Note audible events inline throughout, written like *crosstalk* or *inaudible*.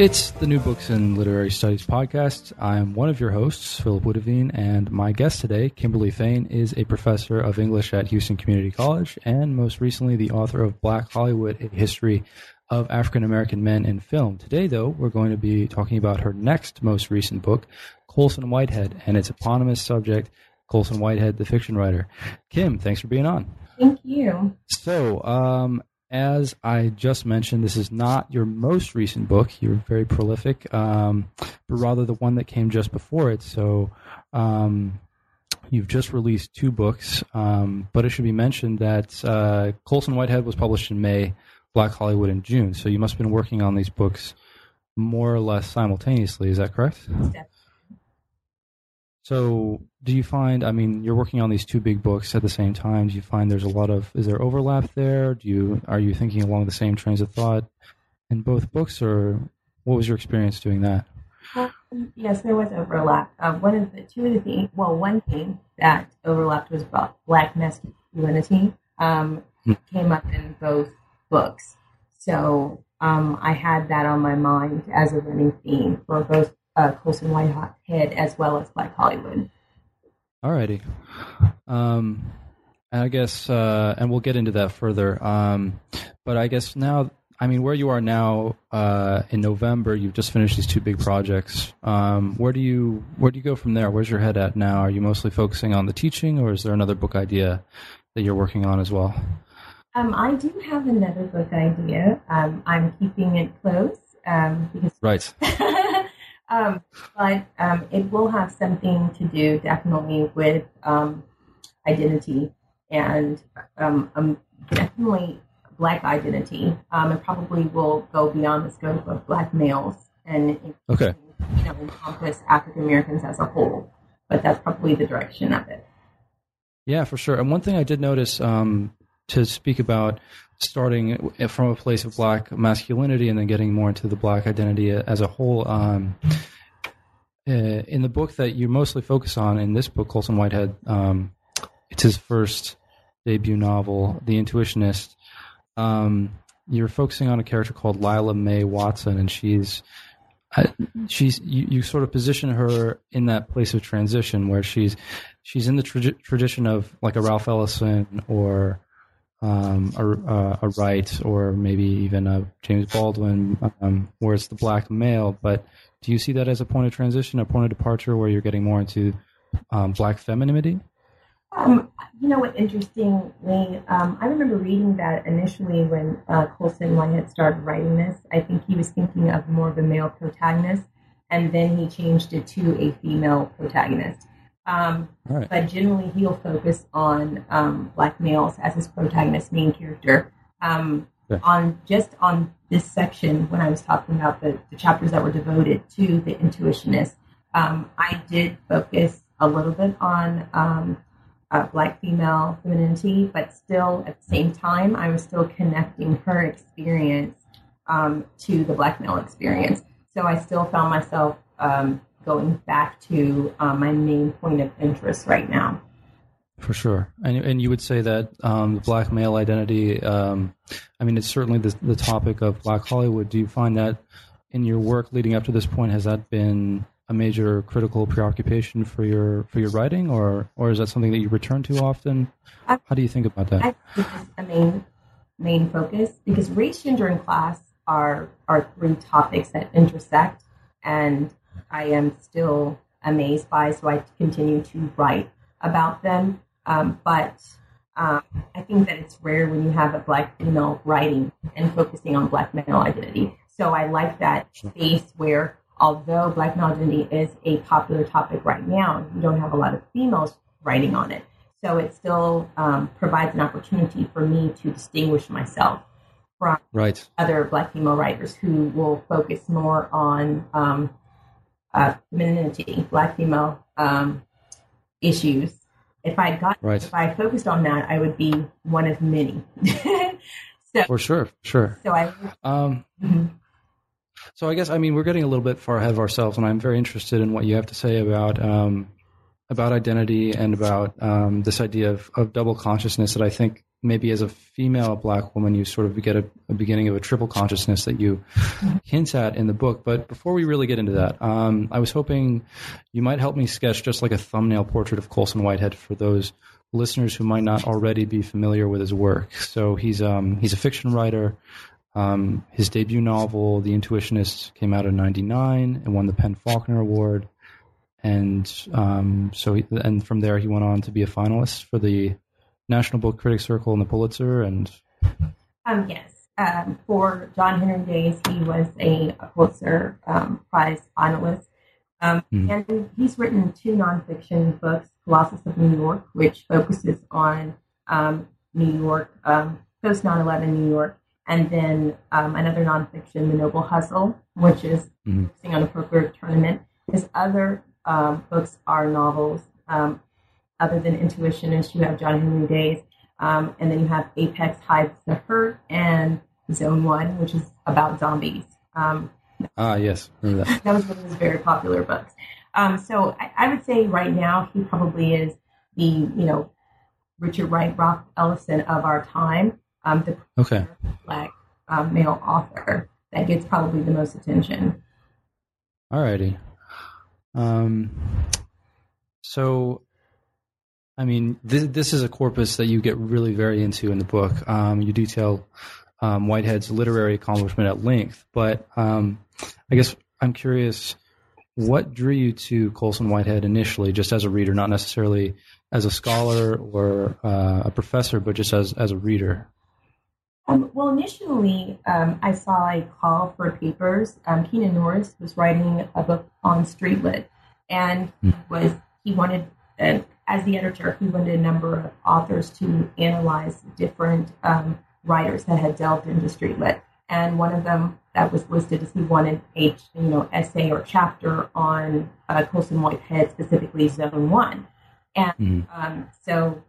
It's the New Books and Literary Studies podcast. I'm one of your hosts, Philip Woodavine, and my guest today, Kimberly Fain, is a professor of English at Houston Community College and most recently the author of Black Hollywood, a history of African American men in film. Today, though, we're going to be talking about her next most recent book, Colson Whitehead, and its eponymous subject, Colson Whitehead, the fiction writer. Kim, thanks for being on. Thank you. So, um, as I just mentioned, this is not your most recent book. You're very prolific, um, but rather the one that came just before it. So um, you've just released two books, um, but it should be mentioned that uh, Colson Whitehead was published in May, Black Hollywood in June. So you must have been working on these books more or less simultaneously. Is that correct? Definitely. So, do you find? I mean, you're working on these two big books at the same time. Do you find there's a lot of is there overlap there? Do you are you thinking along the same trains of thought in both books, or what was your experience doing that? Um, yes, there was overlap. Uh, one of the two of the well, one thing that overlapped was black masculinity. Um, Hmm. came up in both books, so um, I had that on my mind as a running theme for both uh, Colson Whitehead as well as Black Hollywood. Alrighty. Um, and I guess, uh, and we'll get into that further. Um, but I guess now, I mean, where you are now uh, in November, you've just finished these two big projects. Um, where do you where do you go from there? Where's your head at now? Are you mostly focusing on the teaching, or is there another book idea that you're working on as well? Um, I do have another book idea. Um, I'm keeping it close um, because Right. *laughs* um, but um, it will have something to do definitely with um, identity and um, um, definitely black identity. Um, and probably will go beyond the scope of black males and Okay. you know encompass African Americans as a whole. But that's probably the direction of it. Yeah, for sure. And one thing I did notice um, to speak about starting from a place of black masculinity and then getting more into the black identity as a whole. Um, uh, in the book that you mostly focus on, in this book, Colson Whitehead, um, it's his first debut novel, The Intuitionist. Um, you're focusing on a character called Lila Mae Watson, and she's she's you, you sort of position her in that place of transition where she's she's in the tra- tradition of like a Ralph Ellison or um, a, a, a Wright or maybe even a James Baldwin, um, where it's the black male. But do you see that as a point of transition, a point of departure, where you're getting more into um, black femininity? Um, you know what? Interestingly, um, I remember reading that initially when uh, Colson Whitehead started writing this. I think he was thinking of more of a male protagonist, and then he changed it to a female protagonist. Um, right. but generally, he'll focus on um, black males as his protagonist, main character. Um, Yeah. On just on this section, when I was talking about the, the chapters that were devoted to the intuitionist, um, I did focus a little bit on um, uh, black female femininity, but still at the same time, I was still connecting her experience um, to the black male experience. So I still found myself um, going back to um, my main point of interest right now. For sure, and and you would say that um, the black male identity. Um, I mean, it's certainly the the topic of Black Hollywood. Do you find that in your work leading up to this point has that been a major critical preoccupation for your for your writing, or or is that something that you return to often? I- How do you think about that? I think it's a main main focus because race, gender, and class are are three topics that intersect, and I am still amazed by. So I continue to write about them. Um, but um, I think that it's rare when you have a black female writing and focusing on black male identity. So I like that space where, although black male identity is a popular topic right now, you don't have a lot of females writing on it. So it still um, provides an opportunity for me to distinguish myself from right. other Black female writers who will focus more on um, uh, femininity, Black female um, issues. If I got, Right. if I focused on that, I would be one of many. *laughs* so, For sure, sure. so I. Um, mhm. So I guess I mean we're getting a little bit far ahead of ourselves, and I'm very interested in what you have to say about um, about identity and about um, this idea of, of double consciousness. That I think maybe as a female black woman, you sort of get a, a beginning of a triple consciousness that you hint at in the book. But before we really get into that, um, I was hoping you might help me sketch just like a thumbnail portrait of Colson Whitehead for those listeners who might not already be familiar with his work. So he's um, he's a fiction writer. Um, his debut novel, The Intuitionist, came out in '99 and won the PEN/Faulkner Award. And um, so, he, and from there, he went on to be a finalist for the National Book Critics Circle and the Pulitzer. And *laughs* Um, yes. Um, for John Henry Days, he was a, Pulitzer um, Prize finalist. Um, Mhm. And he's written two nonfiction books Colossus of New York, which focuses on um, New York, um, post 9 11 New York, and then um, another nonfiction, The Noble Hustle, which is Mhm. focusing on a poker tournament. His other um, books are novels. Um, other than Intuitionist, you have John Henry Days, um, and then you have Apex Hides the Hurt and Zone One, which is about zombies. Um, ah, yes, that. *laughs* that was one of his very popular books. Um, so I, I would say right now he probably is the you know Richard Wright, Rock Ellison of our time, um, the Okay, black um, male author that gets probably the most attention. alrighty. Um, so, I mean, this this is a corpus that you get really very into in the book. Um, you detail um, Whitehead's literary accomplishment at length, but um, I guess I'm curious, what drew you to Colson Whitehead initially, just as a reader, not necessarily as a scholar or uh, a professor, but just as as a reader? Um, well, initially, um, I saw a call for papers. Um, Keenan Norris was writing a book on street lit, and was he wanted, uh, as the editor, he wanted a number of authors to analyze different um, writers that had delved into street lit. And one of them that was listed is he wanted a you know essay or chapter on uh, Colson Whitehead, specifically Zone One, and Mhm. um, so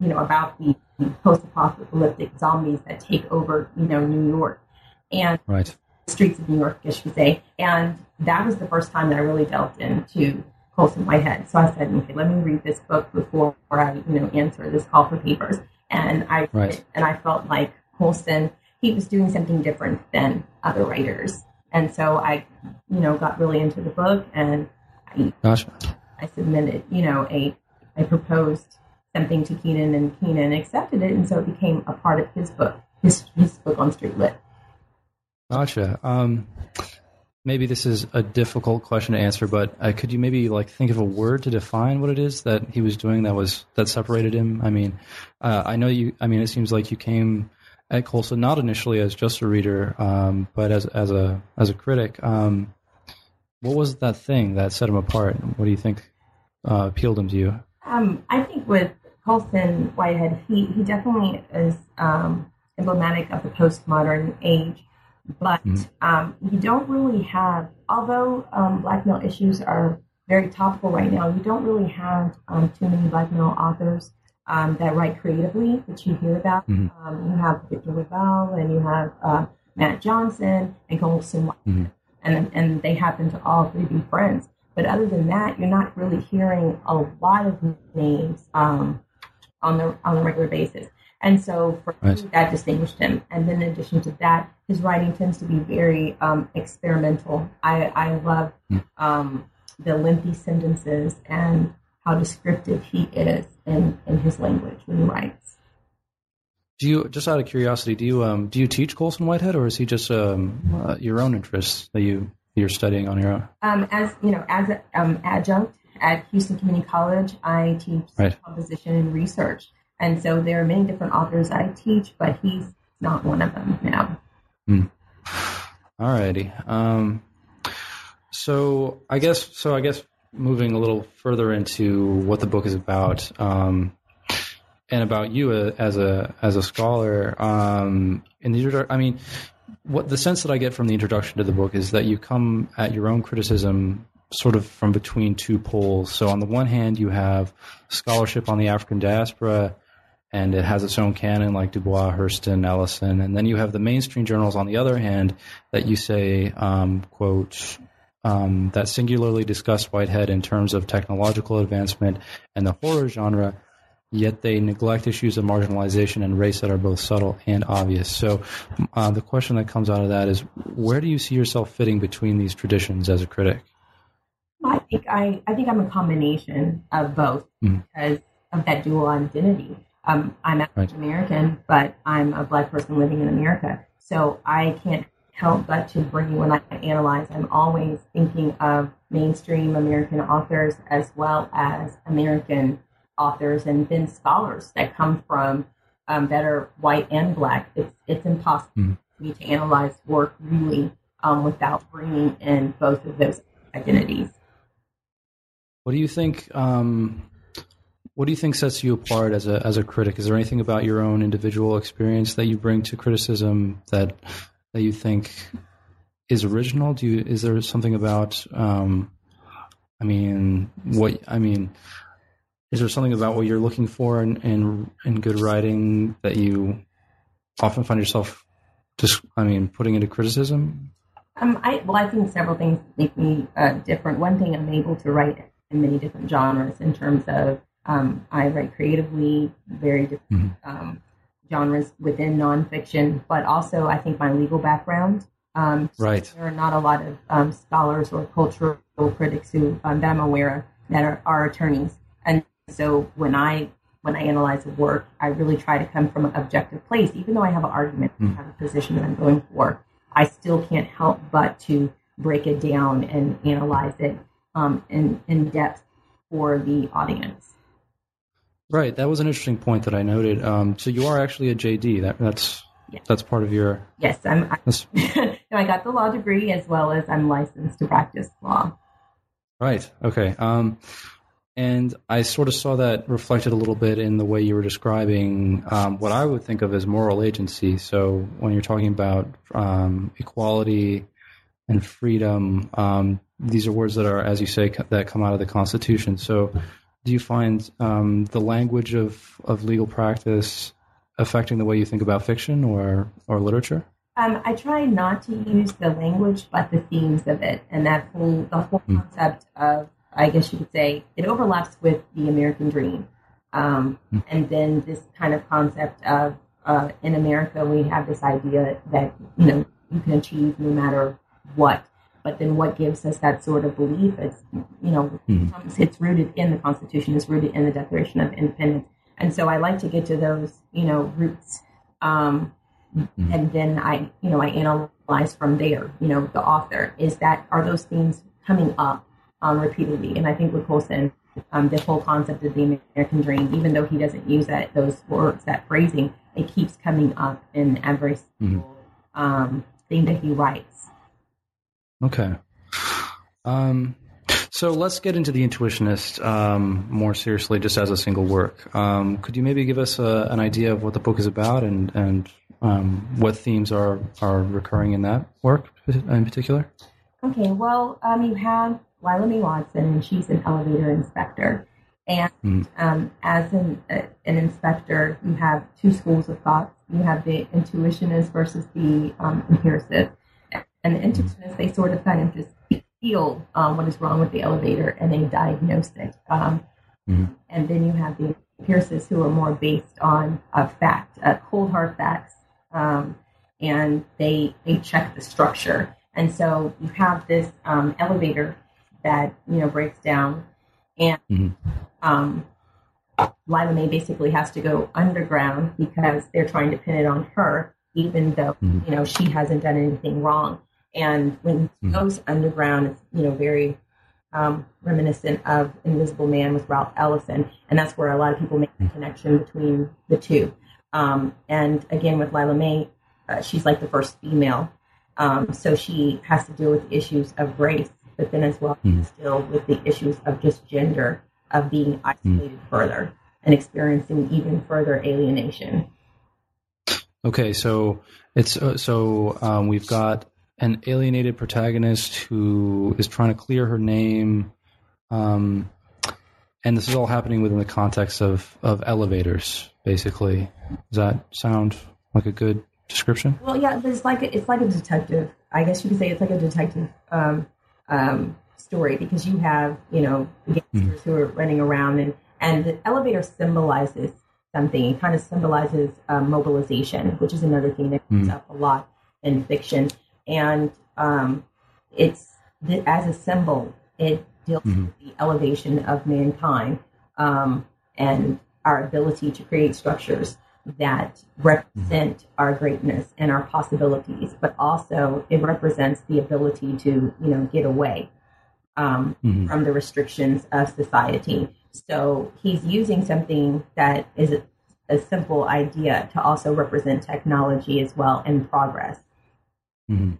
you know about the post-apocalyptic zombies that take over, you know, New York and Right. the streets of New York, I should say. And that was the first time that I really delved into Colson head. So I said, okay, let me read this book before I, you know, answer this call for papers. And I Right. and I felt like Colson, he was doing something different than other writers. And so I, you know, got really into the book and I Gotcha. I submitted, you know, a I proposed something to Keenan and Keenan accepted it and so it became a part of his book, his his book on street lit. Gotcha. Um, maybe this is a difficult question to answer, but uh, could you maybe like think of a word to define what it is that he was doing that was that separated him? I mean, uh, I know you. I mean, it seems like you came at Colson not initially as just a reader, um, but as as a as a critic. Um, what was that thing that set him apart? What do you think uh, appealed him to you? Um, I think with Colson Whitehead, he, he definitely is um, emblematic of the postmodern age, but Mhm. um, you don't really have, although um, black male issues are very topical right now, we don't really have um, too many black male authors um, that write creatively that you hear about. Mhm. Um, you have Victor LaValle and you have uh, Mat Johnson and Colson Whitehead, Mhm. and, and they happen to all three be friends. But other than that, you're not really hearing a lot of names um, on the on a regular basis. And so for Right. me, that distinguished him. And then in addition to that, his writing tends to be very um, experimental. I, I love Hmm. um, the lengthy sentences and how descriptive he is in, in his language when he writes. Do you just out of curiosity? Do you um, do you teach Colson Whitehead, or is he just um, uh, your own interests that you you're studying on your own? Um, as you know, as an um, adjunct at Houston Community College, I teach Right. composition and research, and so there are many different authors I teach, but he's not one of them now. Alrighty. Um, so I guess so. I guess moving a little further into what the book is about, um, and about you uh, as a as a scholar. Um, in the I mean, what the sense that I get from the introduction to the book is that you come at your own criticism sort of from between two poles. So on the one hand, you have scholarship on the African diaspora, and it has its own canon like Du Bois, Hurston, Ellison, and then you have the mainstream journals on the other hand that you say, um, quote. Um, that singularly discuss Whitehead in terms of technological advancement and the horror genre, yet they neglect issues of marginalization and race that are both subtle and obvious. So, uh, the question that comes out of that is, where do you see yourself fitting between these traditions as a critic? I think I, I think I'm a combination of both mm-hmm. because of that dual identity. Um, I'm African American, but I'm a black person living in America, so I can't help but to bring when I analyze. I'm always thinking of mainstream American authors as well as American authors and then scholars that come from um, that are white and black. It's it's impossible mm-hmm. for me to analyze work really um, without bringing in both of those identities. What do you think? Um, what do you think sets you apart as a as a critic? Is there anything about your own individual experience that you bring to criticism that that you think is original? Do you is there something about? Um, I mean, what I mean is there something about what you're looking for in, in, in good writing that you often find yourself just, I mean, putting into criticism? Um, I, well, I think several things make me uh, different. One thing, I'm able to write in many different genres in terms of um, I write creatively, very different mm-hmm. um, genres within nonfiction, but also I think my legal background. Um, right. There are not a lot of um, scholars or cultural critics who um, that I'm aware of that are, are attorneys. And so when I when I analyze a work, I really try to come from an objective place. Even though I have an argument, mm. I have a position that I'm going for, I still can't help but to break it down and analyze it um, in in depth for the audience. Right, that was an interesting point that I noted. Um, so you are actually a JD. That that's that's part of your. Yes, I'm. I, *laughs* I got the law degree as well as I'm licensed to practice law. Right. Okay. Um, and I sort of saw that reflected a little bit in the way you were describing um, what I would think of as moral agency. So when you're talking about um, equality and freedom, um, these are words that are, as you say, that come out of the Constitution. So do you find um, the language of, of legal practice affecting the way you think about fiction or, or literature? Um, I try not to use the language, but the themes of it, and that whole the whole mm. concept of I guess you could say it overlaps with the American dream. Um, mm. And then this kind of concept of uh, in America, we have this idea that, you know, you can achieve no matter what. But then what gives us that sort of belief? It's, you know, mm. it's rooted in the Constitution, it's rooted in the Declaration of Independence. And so I like to get to those, you know, roots. Um, mm-hmm. And then I, you know, I analyze from there, you know, the author. Is that, are those themes coming up? um, repeatedly. And I think with Colson, um, the whole concept of the American dream, even though he doesn't use that those words, that phrasing, it keeps coming up in every mm-hmm. um, thing that he writes. Okay. Um, so let's get into the Intuitionist um, more seriously, just as a single work. Um, could you maybe give us a, an idea of what the book is about and and um, what themes are are recurring in that work in particular? Okay. Well, um, you have Lila Mae Watson, and she's an elevator inspector. And mm. um, as an, uh, an inspector, you have two schools of thought. You have the intuitionist versus the um, empiricist. And the intuitionist, they sort of kind of just feel um, what is wrong with the elevator and they diagnose it. Mm. And then you have the empiricists who are more based on a fact, uh, cold hard facts, um, and they they check the structure. And so you have this um, elevator that you know breaks down, and mm-hmm. um, Lila Mae basically has to go underground because they're trying to pin it on her, even though mm-hmm. you know she hasn't done anything wrong. And when he mm-hmm. goes underground, it's you know very um, reminiscent of Invisible Man with Ralph Ellison, and that's where a lot of people make the connection between the two. Um, and again, with Lila Mae, uh, she's like the first female, um, so she has to deal with issues of race but then as well mm. still with the issues of just gender of being isolated mm. further. and experiencing even further alienation. Okay, so it's uh, so um, we've got an alienated protagonist who is trying to clear her name, um, and this is all happening within the context of of elevators. Basically, does that sound like a good description? Well, yeah, it's like a, it's like a detective. I guess you could say it's like a detective um, um, story because you have you know gangsters mm-hmm. who are running around and and the elevator symbolizes something. It kind of symbolizes um, mobilization, which is another thing that comes mm. up a lot in fiction. And um, it's the, as a symbol, it deals mm-hmm. with the elevation of mankind um, and our ability to create structures that represent mm-hmm. our greatness and our possibilities, but also it represents the ability to, you know, get away um, mm-hmm. from the restrictions of society. So he's using something that is a, a, simple idea to also represent technology as well and progress. Mm-hmm.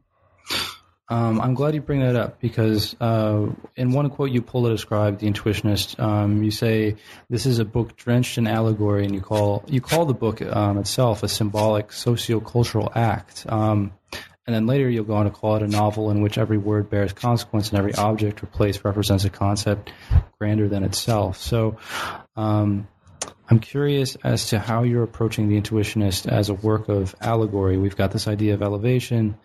Um, I'm glad you bring that up because uh, in one quote you pull to describe the intuitionist, um, you say this is a book drenched in allegory, and you call you call the book um, itself a symbolic socio-cultural act. Um, and then later you'll go on to call it a novel in which every word bears consequence and every object or place represents a concept grander than itself. So um, I'm curious as to how you're approaching The Intuitionist as a work of allegory. We've got this idea of elevation.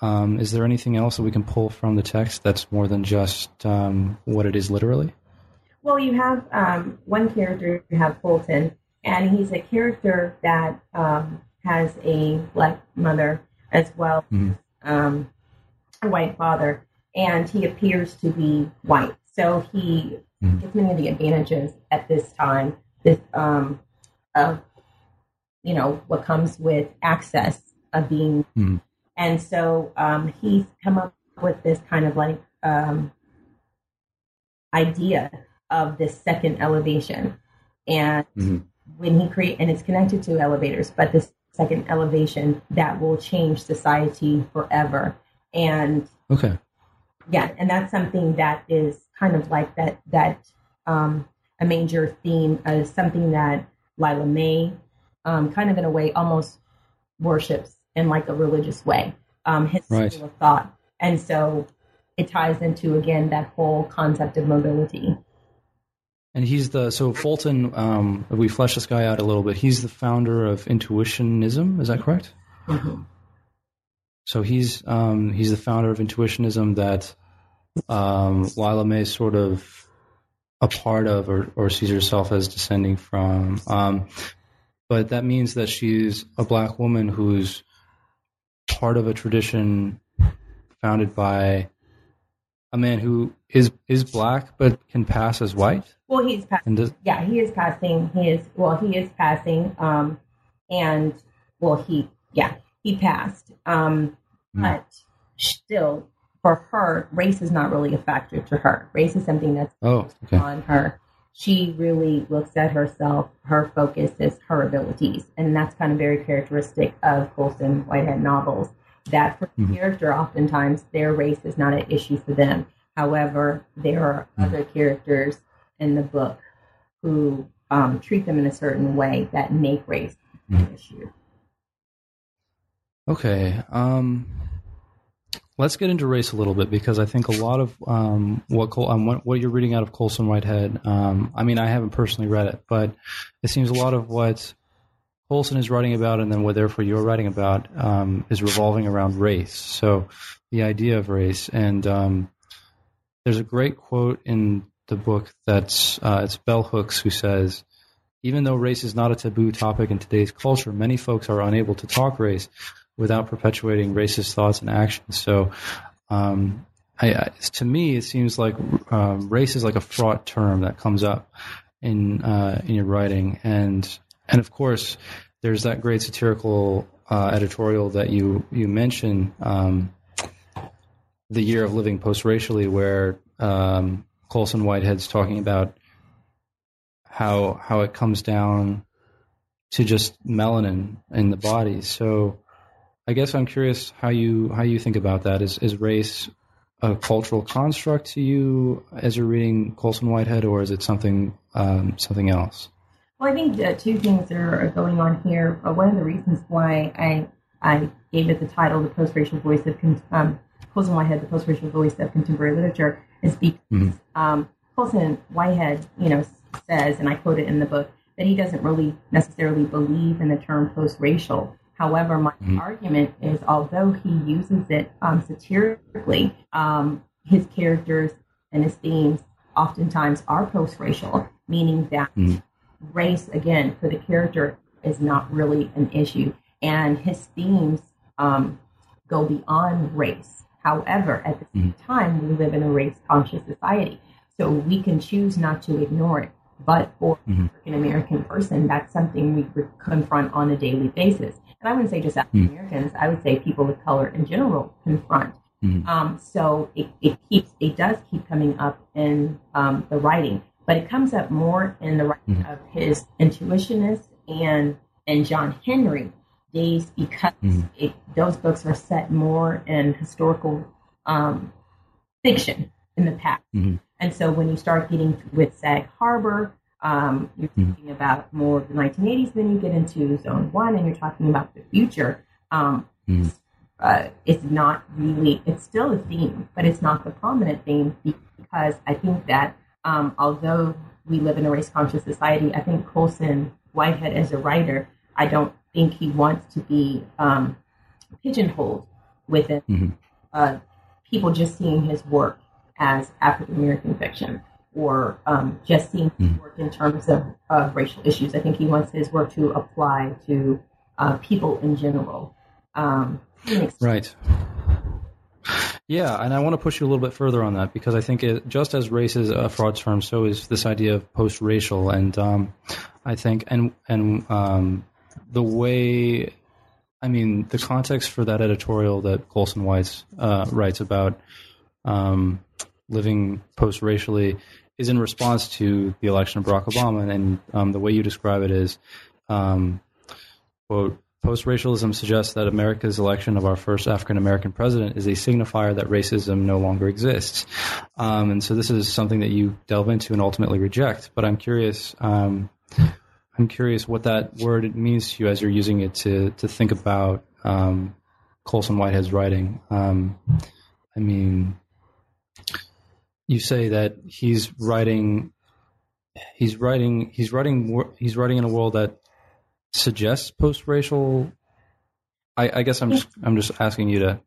Um, is there anything else that we can pull from the text that's more than just um, what it is literally? Well, you have um, one character, you have Fulton, and he's a character that um, has a black mother as well mm-hmm. um, a white father, and he appears to be white. So he mm-hmm. gets many of the advantages at this time. This um, of you know what comes with access of being, mm-hmm. and so um, he's come up with this kind of like um, idea of this second elevation, and mm-hmm. when he create and it's connected to elevators, but this second elevation that will change society forever. And okay, yeah, and that's something that is kind of like that that um, a major theme of something that Lila Mae, um, kind of in a way, almost worships in like a religious way. Um, his right. school of thought, and so it ties into again that whole concept of mobility. And he's the so Fulton. Um, if we flesh this guy out a little bit, he's the founder of intuitionism. Is that correct? Mm-hmm. So he's um, he's the founder of intuitionism that um, Lila Mae sort of a part of, or, or sees herself as descending from. Um, but that means that she's a black woman who's part of a tradition founded by a man who is is black but can pass as white. Well, he's passing. Does, yeah, he is passing. He is well, he is passing. Um, and well, he yeah, he passed. Um, mm. but still, for her, race is not really a factor to her. Race is something that's oh, okay. on her. She really looks at herself. Her focus is her abilities, and that's kind of very characteristic of Colson Whitehead novels. That for mm-hmm. character, oftentimes their race is not an issue for them. However, there are mm-hmm. other characters in the book who um, treat them in a certain way that make race mm-hmm. an issue. Okay. Um, let's get into race a little bit because I think a lot of um, what, Col- um, what, what you're reading out of Colson Whitehead. Um, I mean, I haven't personally read it, but it seems a lot of what Colson is writing about, and then what therefore you're writing about, um, is revolving around race. So the idea of race, and um, there's a great quote in the book that's uh, it's Bell Hooks who says, even though race is not a taboo topic in today's culture, many folks are unable to talk race without perpetuating racist thoughts and actions. So, um, I, I, to me, it seems like um, race is like a fraught term that comes up in uh, in your writing, and and of course, there's that great satirical uh, editorial that you you mentioned, um, the year of living post-racially, where um, Colson Whitehead's talking about how how it comes down to just melanin in the body. So I guess I'm curious how you how you think about that. Is is race a cultural construct to you as you're reading Colson Whitehead, or is it something um, something else? Well, I think uh, two things are going on here. Uh, one of the reasons why I I gave it the title, "The Post-Racial Voice of Con- um, Colson Whitehead, the Post-Racial Voice of Contemporary Literature," is because mm-hmm. um, Colson Whitehead, you know, says, and I quote it in the book, that he doesn't really necessarily believe in the term post-racial. However, my mm-hmm. argument is, although he uses it um, satirically, um, his characters and his themes oftentimes are post-racial, meaning that mm-hmm. race, again, for the character is not really an issue, and his themes um, go beyond race. However, at the same mm-hmm. time, we live in a race-conscious society, so we can choose not to ignore it. But for mm-hmm. an African American person, that's something we confront on a daily basis. And I wouldn't say just African Americans; I would say people of color in general confront Mm-hmm. Um, so it, it keeps it does keep coming up in um, the writing, but it comes up more in the writing mm-hmm. of his intuitionist and and John Henry days because mm-hmm. it, those books are set more in historical um, fiction in the past. Mm-hmm. And so when you start getting with Sag Harbor, um, you're mm-hmm. talking about more of the 1980s. Then you get into Zone One, and you're talking about the future. Um, mm-hmm uh, it's not really, it's still a theme, but it's not the prominent theme because I think that um, although we live in a race conscious society, I think Colson Whitehead as a writer, I don't think he wants to be um, pigeonholed with it. Mm-hmm. Uh, people just seeing his work as African American fiction or um, just seeing his mm-hmm. work in terms of, of racial issues. I think he wants his work to apply to uh, people in general. Um, Right. Yeah, and I want to push you a little bit further on that because I think it, just as race is a fraud term, so is this idea of post-racial, and um, I think and and um, the way, I mean, the context for that editorial that Colson White uh, writes about um, living post-racially is in response to the election of Barack Obama, and um, the way you describe it is, um, quote Post-racialism suggests that America's election of our first African American president is a signifier that racism no longer exists. Um, and so this is something that you delve into and ultimately reject. But I'm curious, um, I'm curious what that word means to you as you're using it to to think about um, Colson Whitehead's writing. Um, I mean, you say that he's writing, he's writing, he's writing, he's writing in a world that suggests post-racial. I, I guess I'm just I'm just asking you to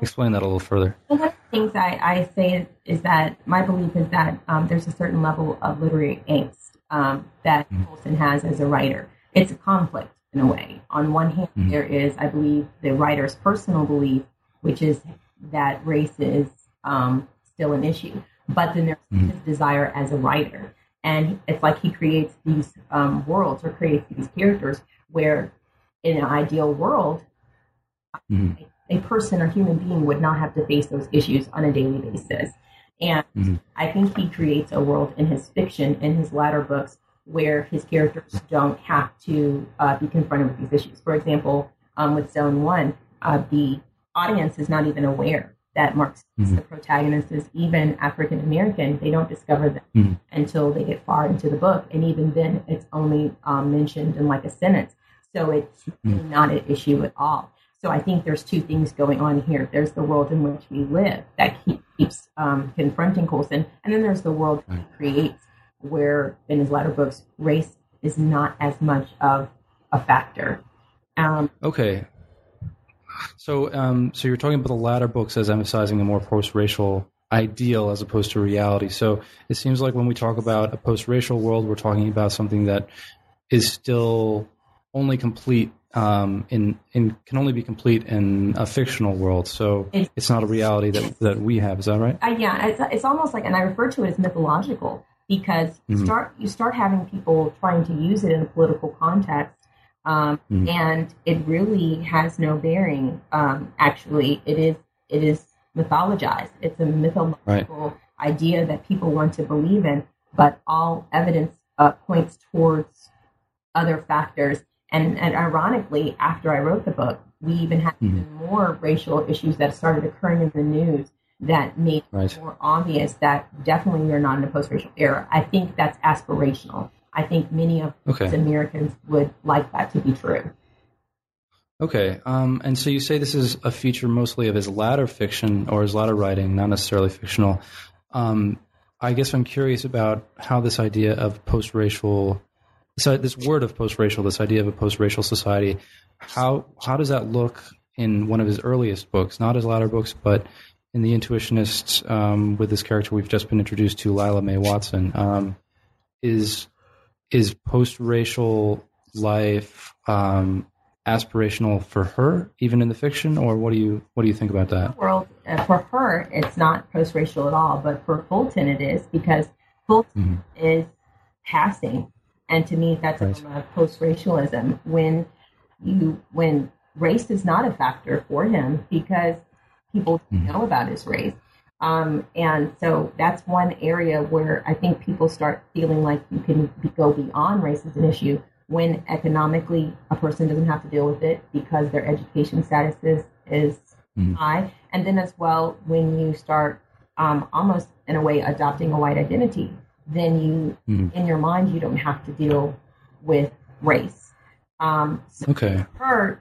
explain that a little further. One of the things I, I say is that my belief is that um, there's a certain level of literary angst um, that mm-hmm. Colson has as a writer. It's a conflict in a way. On one hand, mm-hmm. there is, I believe, the writer's personal belief, which is that race is um, still an issue. But then there's mm-hmm. his desire as a writer and it's like he creates these um, worlds or creates these characters where in an ideal world mm-hmm. a person or human being would not have to face those issues on a daily basis and mm-hmm. i think he creates a world in his fiction in his latter books where his characters don't have to uh, be confronted with these issues for example um, with zone one uh, the audience is not even aware that Mark mm-hmm. the protagonist is even African American. They don't discover that mm-hmm. until they get far into the book, and even then, it's only um, mentioned in like a sentence. So it's mm-hmm. not an issue at all. So I think there's two things going on here. There's the world in which we live that keeps um, confronting Colson, and then there's the world right. he creates, where in his latter books, race is not as much of a factor. Um, okay, so, um, so you're talking about the latter books as emphasizing a more post-racial ideal as opposed to reality. So it seems like when we talk about a post-racial world, we're talking about something that is still only complete um, in in can only be complete in a fictional world. So it's, not a reality that that we have. Is that right? Uh, yeah, it's, it's almost like, and I refer to it as mythological because mm-hmm. start you start having people trying to use it in a political context um, mm. and it really has no bearing. Um, actually, it is it is mythologized. It's a mythological right. idea that people want to believe in, but all evidence uh, points towards other factors. And, and ironically, after I wrote the book, we even had mm. even more racial issues that started occurring in the news that made right. it more obvious that definitely we're not in a post-racial era. I think that's aspirational I think many of Okay. Americans would like that to be true. Okay. Um, and so you say this is a feature mostly of his latter fiction or his latter writing, not necessarily fictional. Um, I guess I'm curious about how this idea of post-racial, so this word of post-racial, this idea of a post-racial society, how how does that look in one of his earliest books, not his latter books, but in the Intuitionists um, with this character we've just been introduced to, Lila Mae Watson, um, is is post-racial life um, aspirational for her, even in the fiction, or what do you what do you think about that? World for her, it's not post-racial at all, but for Fulton, it is because Fulton is passing, and to me, that's Right. a form of post-racialism when you when race is not a factor for him because people Mhm. know about his race. Um, and so that's one area where I think people start feeling like you can be, go beyond race as an issue when economically a person doesn't have to deal with it because their education status is, is Mhm. high. And then as well, when you start um, almost in a way adopting a white identity, then you, Mhm. in your mind, you don't have to deal with race. Um, so Okay, her,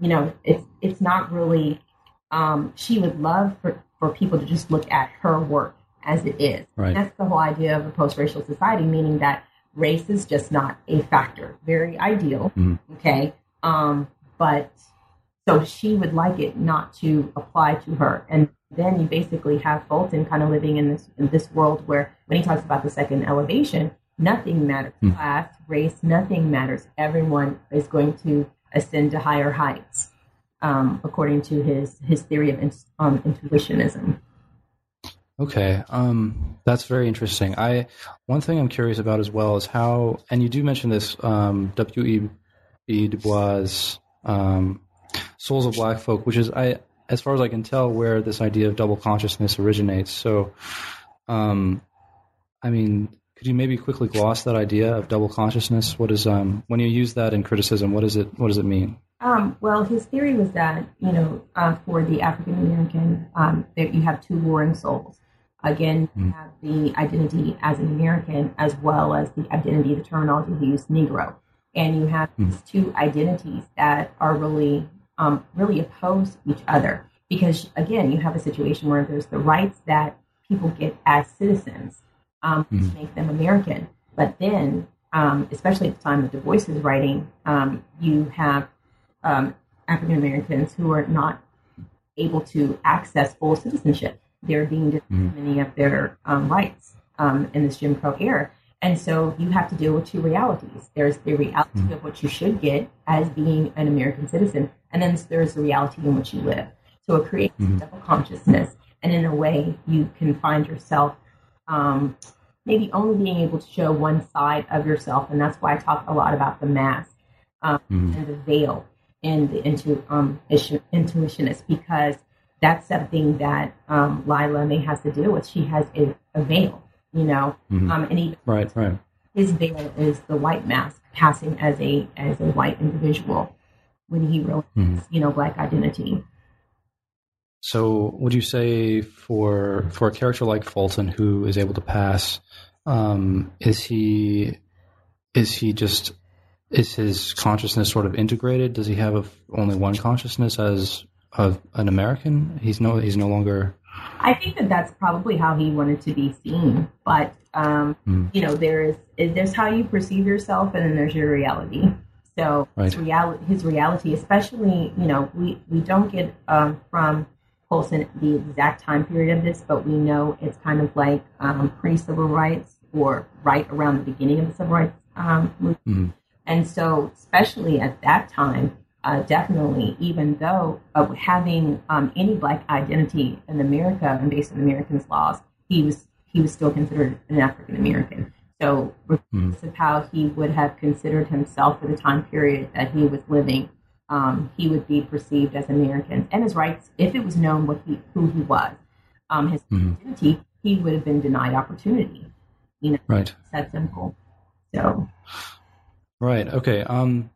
you know, it's it's not really. Um, she would love for for people to just look at her work as it is. Right. That's the whole idea of a post-racial society, meaning that race is just not a factor. Very ideal, Mhm. okay. Um, but so she would like it not to apply to her, and then you basically have Fulton kind of living in this in this world where when he talks about the second elevation, nothing matters Hmm. class, race, nothing matters. Everyone is going to ascend to higher heights, um, according to his his theory of um, intuitionism. okay, um, that's very interesting. I one thing I'm curious about as well is how, and you do mention this um, W. E. B. Du Bois, um, Souls of Black Folk, which is I, as far as I can tell, where this idea of double consciousness originates. So, um, I mean, could you maybe quickly gloss that idea of double consciousness? What is um, when you use that in criticism? What does it What does it mean? Um, well, his theory was that you know uh, for the African American um, that you have two warring souls. Again, you Mm. have the identity as an American as well as the identity, the terminology he used, Negro, and you have Mm. these two identities that are really um, really opposed to each other because again, you have a situation where there's the rights that people get as citizens um, Mhm. to make them American, but then um, especially at the time that Du Bois is writing, um, you have um, African Americans who are not able to access full citizenship. They're being denied many of their um, rights um, in this Jim Crow era. And so you have to deal with two realities. There's the reality of what you should get as being an American citizen, and then there's the reality in which you live. So it creates Mhm. double consciousness, and in a way, you can find yourself um, maybe only being able to show one side of yourself, and that's why I talk a lot about the mask um, Mhm. and the veil in the intu- um, issue- intuitionist because that's something that um, Lila Mae has to deal with. She has a, a veil, you know, Mhm. um, and even Right, right. his veil is the white mask, passing as a as a white individual when he really, Mhm. you know, black identity. So, would you say for for a character like Fulton who is able to pass, um, is he is he just is his consciousness sort of integrated? Does he have a, only one consciousness as a, an American? He's no he's no longer I think that that's probably how he wanted to be seen, but um, Mm. you know, there is there's how you perceive yourself, and then there's your reality. So his reality, his reality, especially you know, we we don't get um, from Colson the exact time period of this, but we know it's kind of like um, pre civil rights or right around the beginning of the civil rights um, movement. Mhm. And so, especially at that time, uh, definitely, even though uh, having um, any black identity in America and based on Americans' laws, he was he was still considered an African American. So, regardless of how he would have considered himself for the time period that he was living, um, he would be perceived as American and his rights. If it was known what he who he was, um, his Mhm. identity, he would have been denied opportunity. You know, right. it's that simple. So. Right. Okay. Um.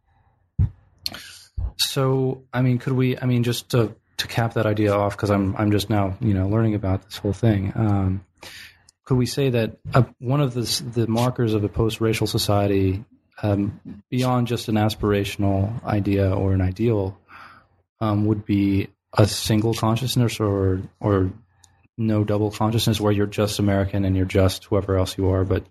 So, I mean, could we? I mean, just to to cap that idea off, because I'm I'm just now you know learning about this whole thing. Um, could we say that uh, one of the the markers of a post-racial society, um, beyond just an aspirational idea or an ideal, um, would be a single consciousness or or no double consciousness where you're just American and you're just whoever else you are, but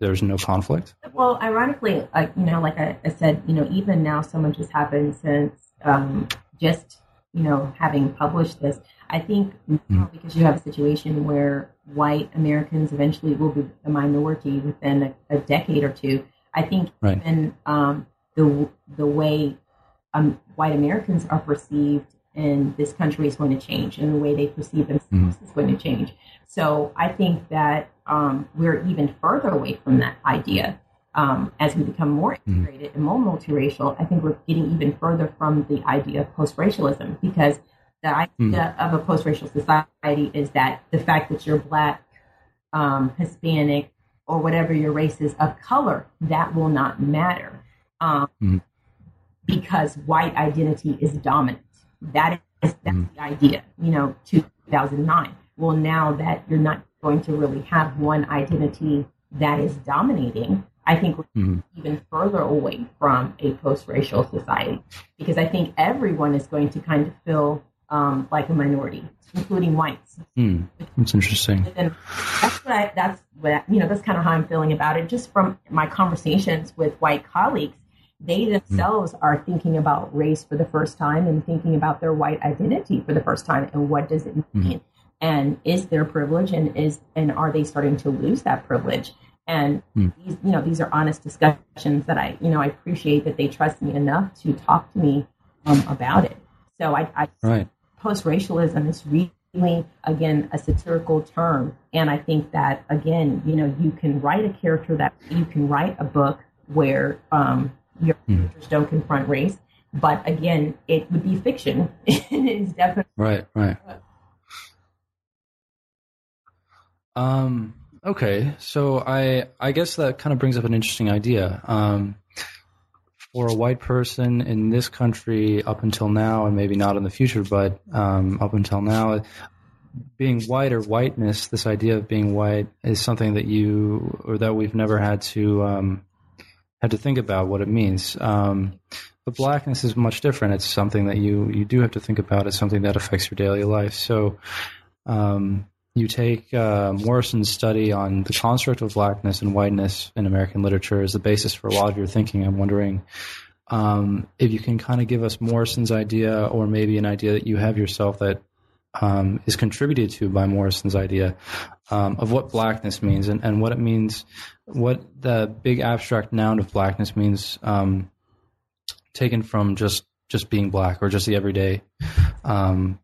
there's no conflict? Well, ironically, like you know, like I, I said, you know, even now, so much has happened since um, just you know having published this. I think mm-hmm. because you have a situation where white Americans eventually will be a minority within a, a decade or two. I think right. even um, the the way um, white Americans are perceived in this country is going to change, and the way they perceive themselves mm-hmm. is going to change. So I think that um, we're even further away from that idea um, as we become more mm-hmm. integrated and more multiracial. I think we're getting even further from the idea of post-racialism because the idea mm-hmm. of a post-racial society is that the fact that you're black, um, Hispanic, or whatever your race is of color, that will not matter um, mm-hmm. because white identity is dominant. That is that's mm-hmm. the idea, you know, 2009 well, now that you're not going to really have one identity that is dominating, I think we're mm-hmm. even further away from a post-racial society because I think everyone is going to kind of feel um, like a minority, including whites. Mm, that's interesting. And that's what I, that's what you know. That's kind of how I'm feeling about it. Just from my conversations with white colleagues, they hmm. themselves mm. are thinking about race for the first time and thinking about their white identity for the first time and what does it hmm. mean. Mm and is their privilege and is and are they starting to lose that privilege? And mm. these you know these are honest discussions that i you know i appreciate that they trust me enough to talk to me um, about it. So i, I right. post-racialism is really again a satirical term. And i think that again you know you can write a character that you can write a book where um, your mm. characters don't confront race. But again it would be fiction. *laughs* It is definitely right right um, okay, so I I guess that kind of brings up an interesting idea. Um, for a white person in this country up until now, and maybe not in the future, but um, up until now, being white or whiteness, this idea of being white is something that you or that we've never had to um, had to think about what it means. Um, but blackness is much different. It's something that you you do have to think about. It's something that affects your daily life. So, um, you take uh, Morrison's study on the construct of blackness and whiteness in American literature as the basis for a lot of your thinking. I'm wondering um, if you can kind of give us Morrison's idea, or maybe an idea that you have yourself that um, is contributed to by Morrison's idea um, of what blackness means and, and what it means, what the big abstract noun of blackness means, um, taken from just just being black or just the everyday um,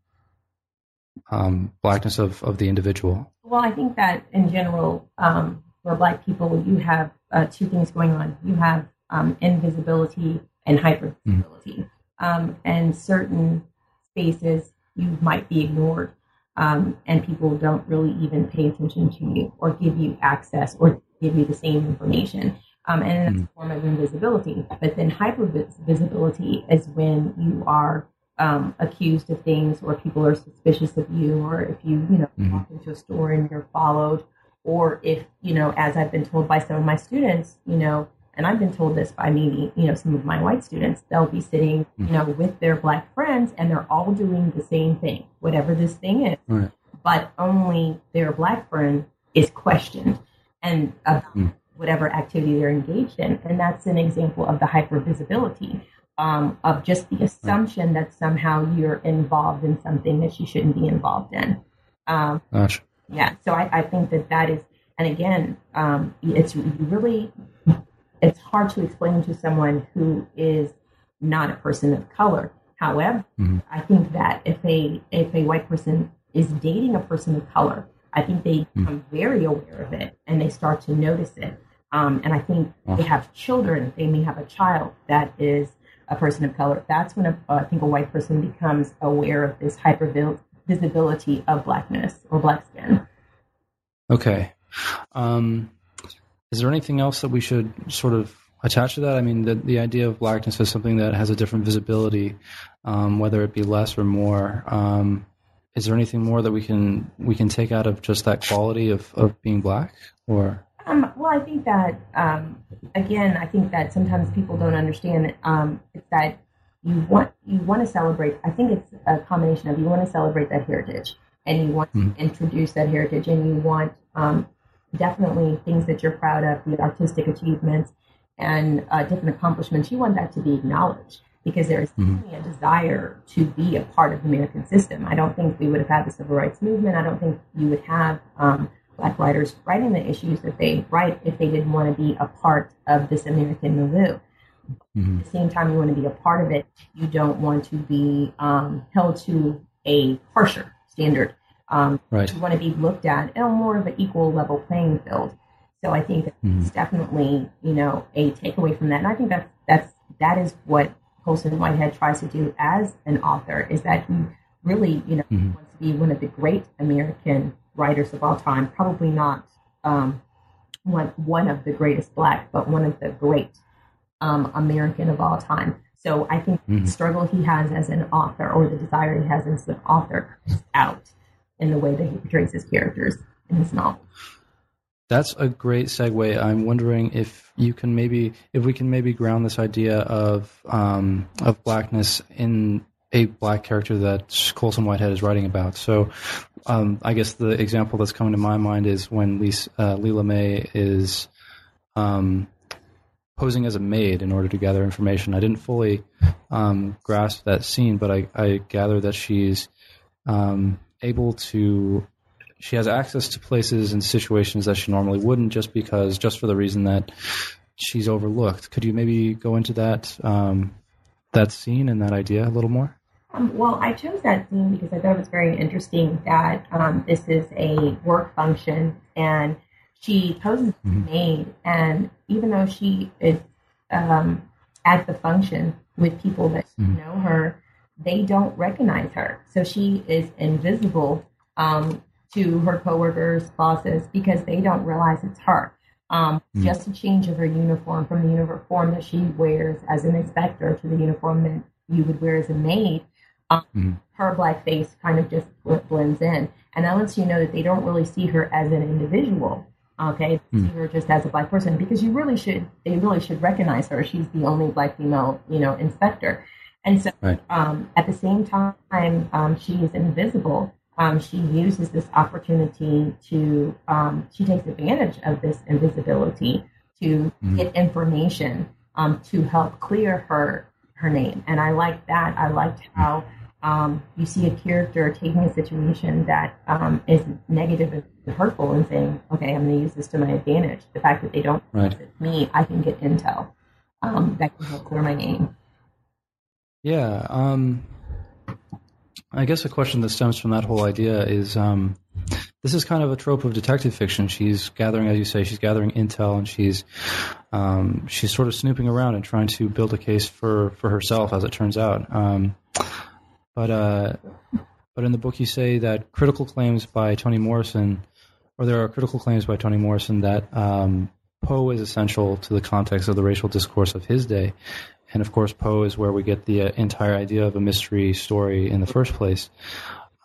um, blackness of, of the individual? Well, I think that in general, um, for Black people, you have uh, two things going on. You have um, invisibility and hypervisibility. Mm. and certain spaces you might be ignored, um, and people don't really even pay attention to you or give you access or give you the same information. Um, and that's mm. a form of invisibility. But then hypervisibility is when you are um, accused of things or people are suspicious of you or if you you know mm-hmm. walk into a store and you're followed or if you know as i've been told by some of my students you know and i've been told this by me you know some of my white students they'll be sitting mm-hmm. you know with their black friends and they're all doing the same thing whatever this thing is right. but only their black friend is questioned and about mm-hmm. whatever activity they're engaged in and that's an example of the hypervisibility um, of just the assumption that somehow you're involved in something that you shouldn't be involved in. Um, Gosh. Yeah, so I, I, think that that is, and again, um, it's really, it's hard to explain to someone who is not a person of color. However, mm-hmm. I think that if a if a white person is dating a person of color, I think they mm-hmm. become very aware of it and they start to notice it. Um, and I think they have children. They may have a child that is a person of color, that's when a, uh, I think a white person becomes aware of this hyper visibility of blackness or black skin. Okay. Um, is there anything else that we should sort of attach to that? I mean, the, the idea of blackness is something that has a different visibility, um, whether it be less or more. Um, is there anything more that we can we can take out of just that quality of, of being black or um, well i think that um, again i think that sometimes people don't understand um, it's that you want you want to celebrate i think it's a combination of you want to celebrate that heritage and you want mm-hmm. to introduce that heritage and you want um, definitely things that you're proud of the artistic achievements and uh, different accomplishments you want that to be acknowledged because there is mm-hmm. a desire to be a part of the American system. I don't think we would have had the civil rights movement. I don't think you would have um, black writers writing the issues that they write if they didn't want to be a part of this American milieu. Mm-hmm. At the same time, you want to be a part of it. You don't want to be um, held to a harsher standard. Um, right. You want to be looked at on more of an equal level playing field. So I think that's mm-hmm. definitely, you know, a takeaway from that. And I think that's that's that is what Colson Whitehead tries to do as an author is that he really, you know, mm-hmm. wants to be one of the great American writers of all time. Probably not um, one one of the greatest black, but one of the great um, American of all time. So I think mm-hmm. the struggle he has as an author, or the desire he has as an author, is out in the way that he portrays his characters in his novel. That's a great segue. I'm wondering if you can maybe, if we can maybe ground this idea of um, of blackness in a black character that Colson Whitehead is writing about. So, um, I guess the example that's coming to my mind is when Lisa, uh, Lila Mae is um, posing as a maid in order to gather information. I didn't fully um, grasp that scene, but I, I gather that she's um, able to she has access to places and situations that she normally wouldn't just because just for the reason that she's overlooked could you maybe go into that um, that scene and that idea a little more um, well i chose that scene because i thought it was very interesting that um, this is a work function and she poses mm-hmm. maid and even though she is um, at the function with people that mm-hmm. know her they don't recognize her so she is invisible um, to her coworkers, bosses, because they don't realize it's her. Um, mm. Just a change of her uniform from the uniform that she wears as an inspector to the uniform that you would wear as a maid, um, mm. her black face kind of just blends in. And that lets you know that they don't really see her as an individual. Okay, mm. see her just as a black person because you really should, they really should recognize her. She's the only black female, you know, inspector. And so right. um, at the same time, um, she is invisible um, she uses this opportunity to, um, she takes advantage of this invisibility to mm. get information um, to help clear her her name. And I like that. I liked how um, you see a character taking a situation that um, is negative and hurtful and saying, okay, I'm going to use this to my advantage. The fact that they don't right. me, I can get intel um, that can help clear my name. Yeah. Um, I guess a question that stems from that whole idea is um, this is kind of a trope of detective fiction. She's gathering, as you say, she's gathering intel and she's um, she's sort of snooping around and trying to build a case for, for herself, as it turns out. Um, but uh, but in the book, you say that critical claims by Toni Morrison, or there are critical claims by Toni Morrison that um, Poe is essential to the context of the racial discourse of his day, and of course, Poe is where we get the uh, entire idea of a mystery story in the first place.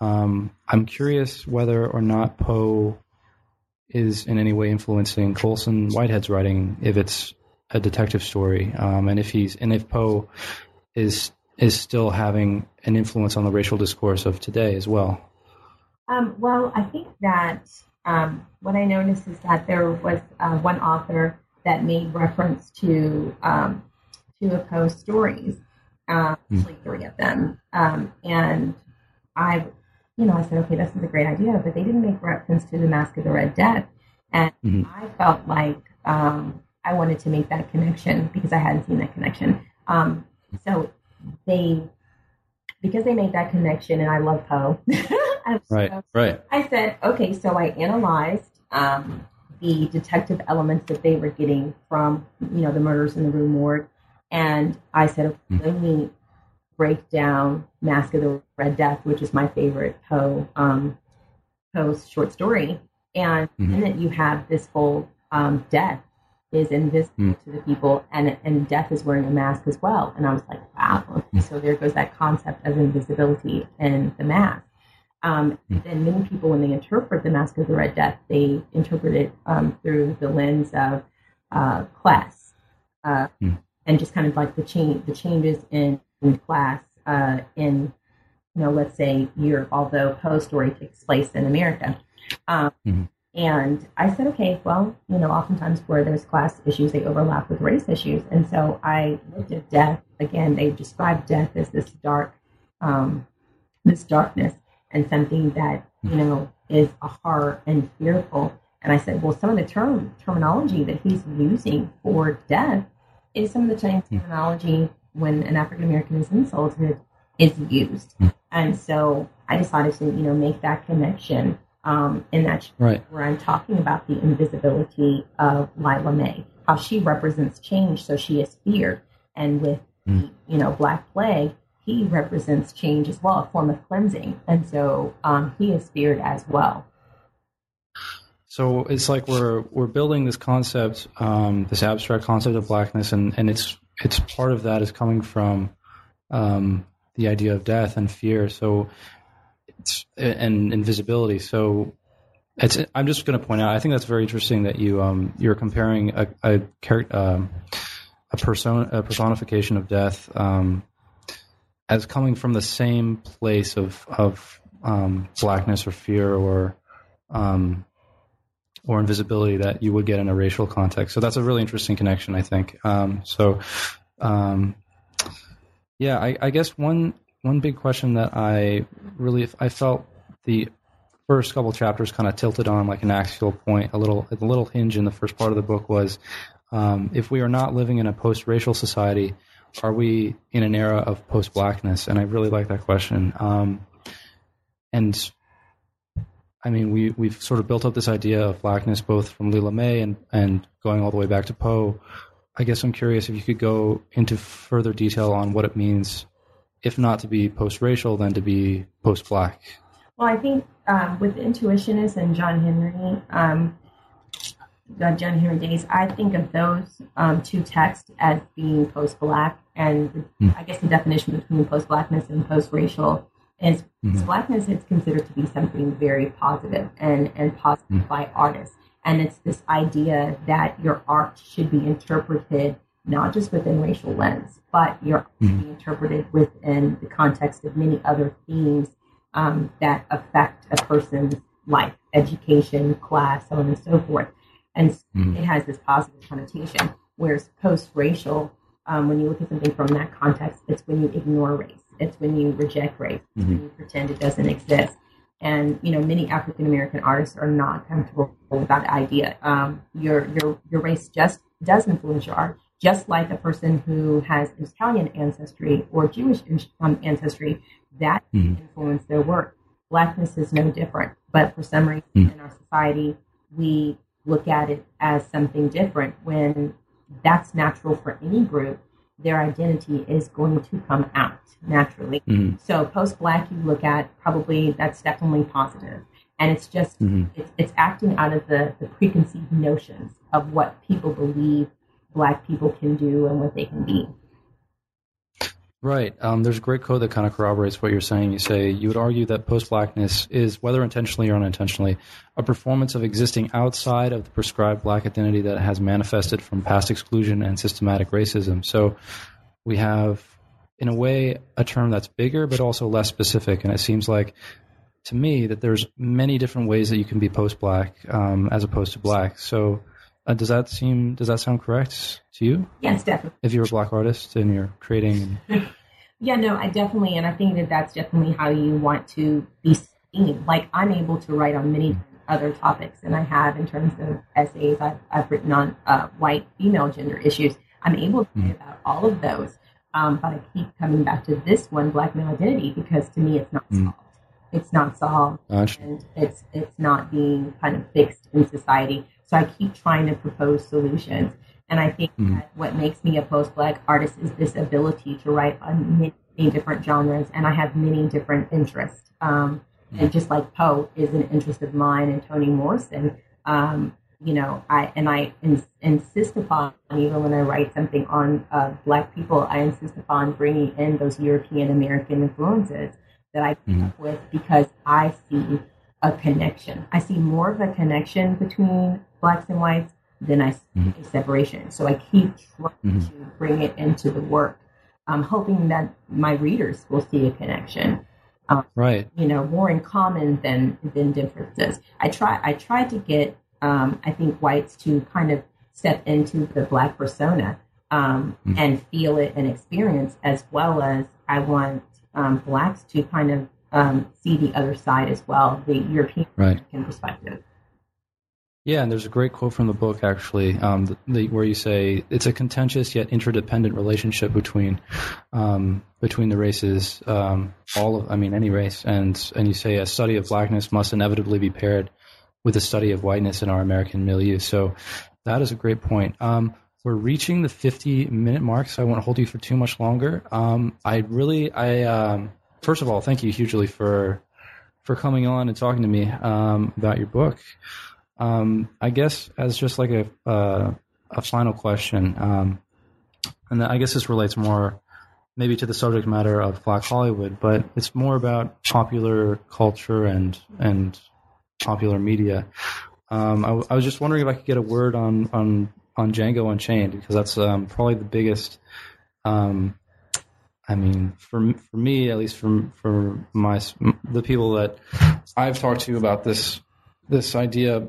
Um, I'm curious whether or not Poe is in any way influencing Colson Whitehead's writing, if it's a detective story, um, and if he's and if Poe is is still having an influence on the racial discourse of today as well. Um, well, I think that um, what I noticed is that there was uh, one author that made reference to um, to Poe's stories, um, mm. actually three of them. Um, and I, you know, I said, okay, this is a great idea, but they didn't make reference to the Masque of the Red Death. And mm-hmm. I felt like um, I wanted to make that connection because I hadn't seen that connection. Um, so they, because they made that connection, and I love Poe. *laughs* right, right. I said, okay, so I analyzed um, the detective elements that they were getting from, you know, the murders in the Rue Morgue and I said, mm-hmm. let me break down Masque of the Red Death, which is my favorite Poe um, Poe's short story. And mm-hmm. in it, you have this whole um, death is invisible mm. to the people, and and death is wearing a mask as well. And I was like, wow. Mm. so there goes that concept of invisibility in the mask. Um, Mm. Then many people, when they interpret the Masque of the Red Death, they interpret it um, through the lens of uh, class, uh, Mm. and just kind of like the change, the changes in, in class uh, in, you know, let's say Europe, although Poe's story takes place in America. Um, Mhm. And I said, okay, well, you know, oftentimes where there's class issues, they overlap with race issues. And so I looked at death. Again, they described death as this dark, um, this darkness and something that, you know, is a horror and fearful. And I said, well, some of the term terminology that he's using for death is some of the same terminology when an African American is insulted is used. And so I decided to, you know, make that connection um, in that Right. where I'm talking about the invisibility of Lila Mae, how she represents change, so she is feared. And with the, you know, Black Plague, he represents change as well, a form of cleansing. And so um, he is feared as well. So it's like we're we're building this concept, um, this abstract concept of blackness, and, and it's it's part of that is coming from um, the idea of death and fear. So it's and invisibility. So it's I'm just going to point out. I think that's very interesting that you um, you're comparing a a, um, a person a personification of death um, as coming from the same place of of um, blackness or fear or um, or invisibility that you would get in a racial context. So that's a really interesting connection, I think. Um, so, um, yeah, I, I guess one one big question that I really I felt the first couple chapters kind of tilted on like an axial point, a little a little hinge in the first part of the book was um, if we are not living in a post-racial society, are we in an era of post-blackness? And I really like that question. Um, and I mean, we we've sort of built up this idea of blackness both from Lila Mae and and going all the way back to Poe. I guess I'm curious if you could go into further detail on what it means, if not to be post-racial, then to be post-black. Well, I think um, with Intuitionist and John Henry, um, John Henry Days, I think of those um, two texts as being post-black, and Hmm. I guess the definition between post-blackness and post-racial is Mhm. blackness is considered to be something very positive and and positive by artists, and it's this idea that your art should be interpreted not just within racial lens, but your art should be interpreted within the context of many other themes um, that affect a person's life, education, class, so on and so forth. And Mhm. it has this positive connotation. Whereas post-racial, um, when you look at something from that context, it's when you ignore race. It's when you reject race. It's when you pretend it doesn't exist. And you know, many African American artists are not comfortable with that idea. Um, your your your race just does influence your art, just like a person who has Italian ancestry or Jewish um, ancestry that Mhm. influence their work. Blackness is no different, but for some reason in our society, we look at it as something different when that's natural for any group. Their identity is going to come out naturally. Mhm. So post black, you look at probably that's definitely positive, and it's just Mhm. it's, it's acting out of the, the preconceived notions of what people believe black people can do and what they can be. Right. Um, there's a great quote that kind of corroborates what you're saying. You say you would argue that post-blackness is, whether intentionally or unintentionally, a performance of existing outside of the prescribed black identity that has manifested from past exclusion and systematic racism. So we have, in a way, a term that's bigger but also less specific. And it seems like, to me, that there's many different ways that you can be post-black um, as opposed to black. So uh, does that seem? Does that sound correct to you? Yes, definitely. If you're a black artist and you're creating *laughs* Yeah, no, I definitely, and I think that that's definitely how you want to be seen. Like I'm able to write on many other topics, and I have in terms of essays. I've, I've written on uh, white female gender issues. I'm able to write about all of those, um, but I keep coming back to this one, black male identity, because to me, it's not solved. It's not solved, Gotcha. and it's it's not being kind of fixed in society. So I keep trying to propose solutions. And I think that what makes me a post black artist is this ability to write on many different genres, and I have many different interests. Um, And just like Poe is an interest of mine, and Toni Morrison, um, you know, I and I ins- insist upon even when I write something on uh, Black people, I insist upon bringing in those European American influences that I come up with because I see a connection. I see more of a connection between blacks and whites than I see a separation. So I keep trying to bring it into the work, I'm hoping that my readers will see a connection. Um, Right. you know, more in common than than differences. I try I tried to get um, I think whites to kind of step into the black persona um, and feel it and experience, as well as I want um, blacks to kind of um, see the other side as well, the European Right. American perspective. Yeah, and there's a great quote from the book actually, um, the, the, where you say it's a contentious yet interdependent relationship between um, between the races, um, all of, I mean, any race, and and you say a study of blackness must inevitably be paired with a study of whiteness in our American milieu. So that is a great point. Um, we're reaching the 50 minute mark, so I won't hold you for too much longer. Um, I really, I um, first of all, thank you hugely for for coming on and talking to me um, about your book. Um, I guess as just like a uh, a final question, um, and I guess this relates more maybe to the subject matter of Black Hollywood, but it's more about popular culture and and popular media. Um, I, I was just wondering if I could get a word on on on Django Unchained because that's um, probably the biggest. Um, I mean, for for me, at least for for my the people that I've talked to about this this idea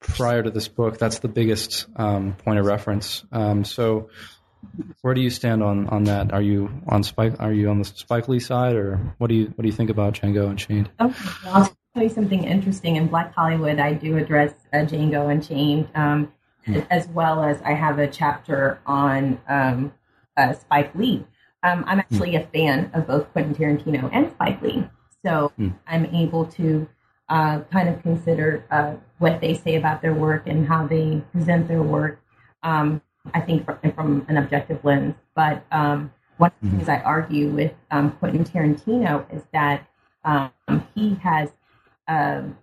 prior to this book, that's the biggest um, point of reference. Um, so, where do you stand on, on that? Are you on Spike? Are you on the Spike Lee side, or what do you what do you think about Django Unchained? Okay, well, I'll tell you something interesting. In Black Hollywood, I do address uh, Django Unchained, um, as well as I have a chapter on um, uh, Spike Lee. Um, I'm actually a fan of both Quentin Tarantino and Spike Lee, so I'm able to uh, kind of consider uh, what they say about their work and how they present their work. Um, I think from, from an objective lens, but um, one of the things I argue with um, Quentin Tarantino is that um, he has um,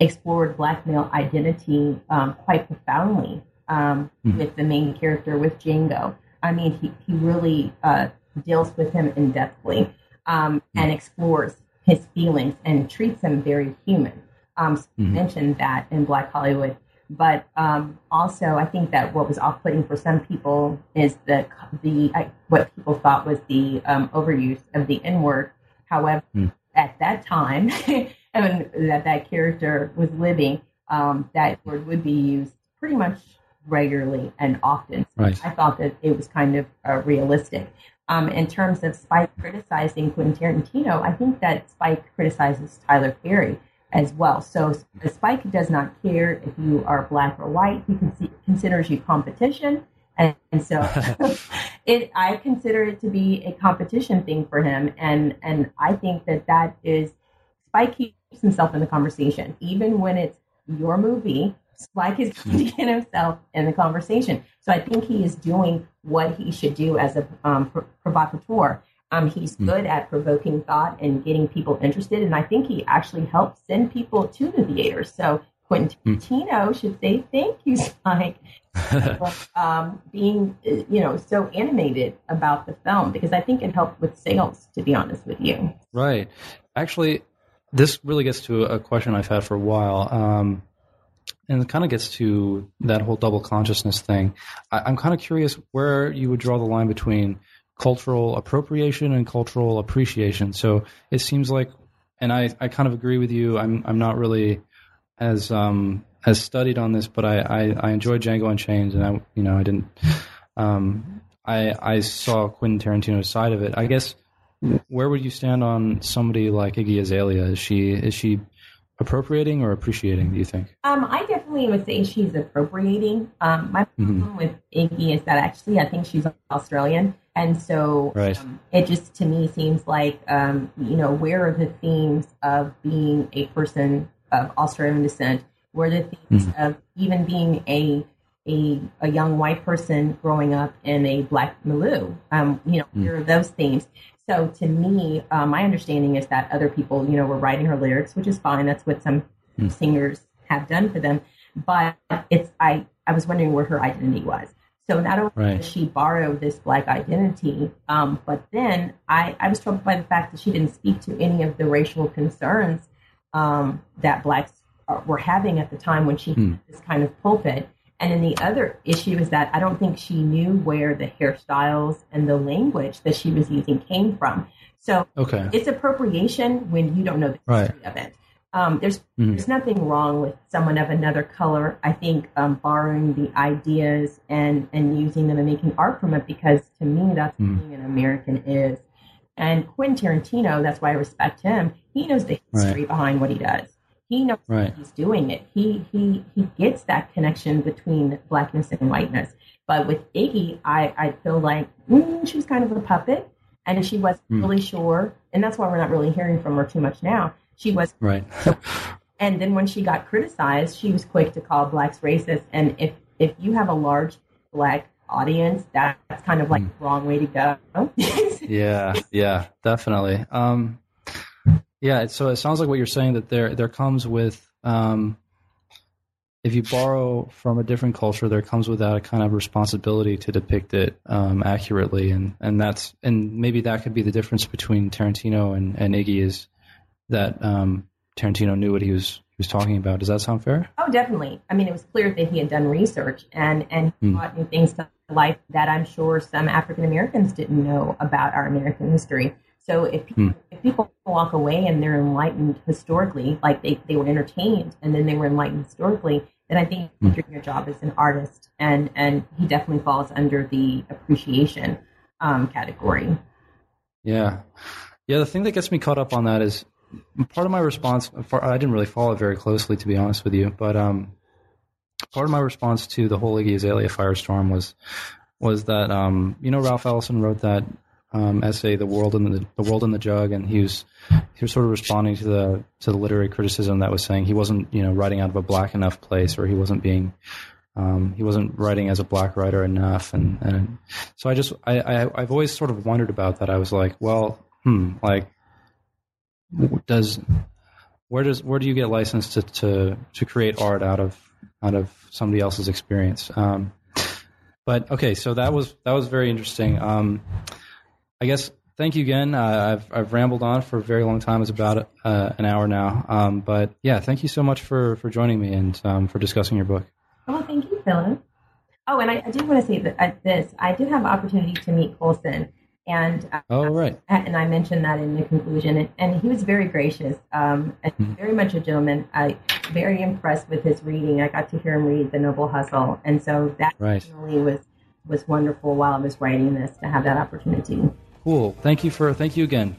explored black male identity um, quite profoundly um, with the main character, with Django. I mean, he, he really uh, deals with him in depthly um, and explores his feelings and treats him very human. Um, so you mentioned that in Black Hollywood. But um, also, I think that what was off-putting for some people is the the uh, what people thought was the um, overuse of the N word. However, at that time, *laughs* and that that character was living, um, that word would be used pretty much regularly and often. Right. I thought that it was kind of uh, realistic. Um, in terms of Spike criticizing Quentin Tarantino, I think that Spike criticizes Tyler Perry as well. So Spike does not care if you are black or white. He con- considers you competition. And, and so *laughs* *laughs* it, I consider it to be a competition thing for him. And, and I think that that is, Spike keeps himself in the conversation. Even when it's your movie, Spike is going to get himself in the conversation. So I think he is doing what he should do as a um, pr- provocateur. Um, he's good at provoking thought and getting people interested, and I think he actually helps send people to the theaters. So Quentin Tarantino should say thank you, Spike, for *laughs* um, being uh, you know so animated about the film because I think it helped with sales. To be honest with you, Right. Actually, this really gets to a question I've had for a while. Um, and it kind of gets to that whole double consciousness thing. I, I'm kind of curious where you would draw the line between cultural appropriation and cultural appreciation. So it seems like, and I, I kind of agree with you. I'm I'm not really as um as studied on this, but I I, I enjoyed Django Unchained, and I you know I didn't um I I saw Quentin Tarantino's side of it. I guess where would you stand on somebody like Iggy Azalea? Is she is she appropriating or appreciating? Do you think? Um, I definitely would say she's appropriating. Um, my problem with Iggy is that actually I think she's Australian, and so Right. um, it just to me seems like um, you know where are the themes of being a person of Australian descent? Where are the themes of even being a a, a young white person growing up in a black milieu? Um, you know, where are those themes? So to me, uh, my understanding is that other people, you know, were writing her lyrics, which is fine. That's what some singers have done for them. But it's I I was wondering where her identity was. So not only Right. does she borrow this black identity, um, but then I, I was troubled by the fact that she didn't speak to any of the racial concerns um, that blacks uh, were having at the time when she had this kind of pulpit. And then the other issue is that I don't think she knew where the hairstyles and the language that she was using came from. So Okay. it's appropriation when you don't know the Right. history of it. Um, there's Mhm. there's nothing wrong with someone of another color. I think um, borrowing the ideas and and using them and making art from it because to me that's Mhm. what being an American is. And Quentin Tarantino, that's why I respect him. He knows the history behind what he does. He knows Right. he's doing it. He he he gets that connection between blackness and whiteness. But with Iggy, I I feel like mm, she was kind of a puppet, and she wasn't Hmm. really sure, and that's why we're not really hearing from her too much now. She was, Right. *laughs* and then when she got criticized, she was quick to call blacks racist. And if if you have a large black audience, that, that's kind of like Hmm. the wrong way to go. *laughs* yeah. Yeah. Definitely. Um, yeah. So it sounds like what you're saying that there there comes with um, if you borrow from a different culture, there comes with that a kind of responsibility to depict it um, accurately, and and that's and maybe that could be the difference between Tarantino and, and Iggy is that um, Tarantino knew what he was he was talking about. Does that sound fair? Oh, definitely. I mean, it was clear that he had done research and and he brought new things to life that I'm sure some African Americans didn't know about our American history. So if people, Hmm. if people walk away and they're enlightened historically, like they, they were entertained and then they were enlightened historically, then I think Hmm. doing your job as an artist. And and he definitely falls under the appreciation um, category. Yeah, yeah. The thing that gets me caught up on that is part of my response. I didn't really follow it very closely, to be honest with you. But um, part of my response to the whole Iggy Azalea firestorm was was that um, you know Ralph Ellison wrote that um, essay, "The World in the, the World and the Jug," and he was he was sort of responding to the to the literary criticism that was saying he wasn't you know writing out of a black enough place, or he wasn't being um, he wasn't writing as a black writer enough, and, and so I just I, I I've always sort of wondered about that. I was like, well, hmm, like does where does where do you get licensed to to to create art out of out of somebody else's experience? Um, but okay, so that was that was very interesting. Um, I guess thank you again. Uh, I've I've rambled on for a very long time. It's about uh, an hour now. Um, but yeah, thank you so much for for joining me and um, for discussing your book. Oh, thank you, Philip. Oh, and I, I do want to say that uh, this. I did have an opportunity to meet Colson, and uh, Oh right, and I mentioned that in the conclusion, and, and he was very gracious, um, and Mhm. very much a gentleman. I very impressed with his reading. I got to hear him read The Noble Hustle, and so that right, really was was wonderful while I was writing this to have that opportunity. cool. Thank you for thank you again.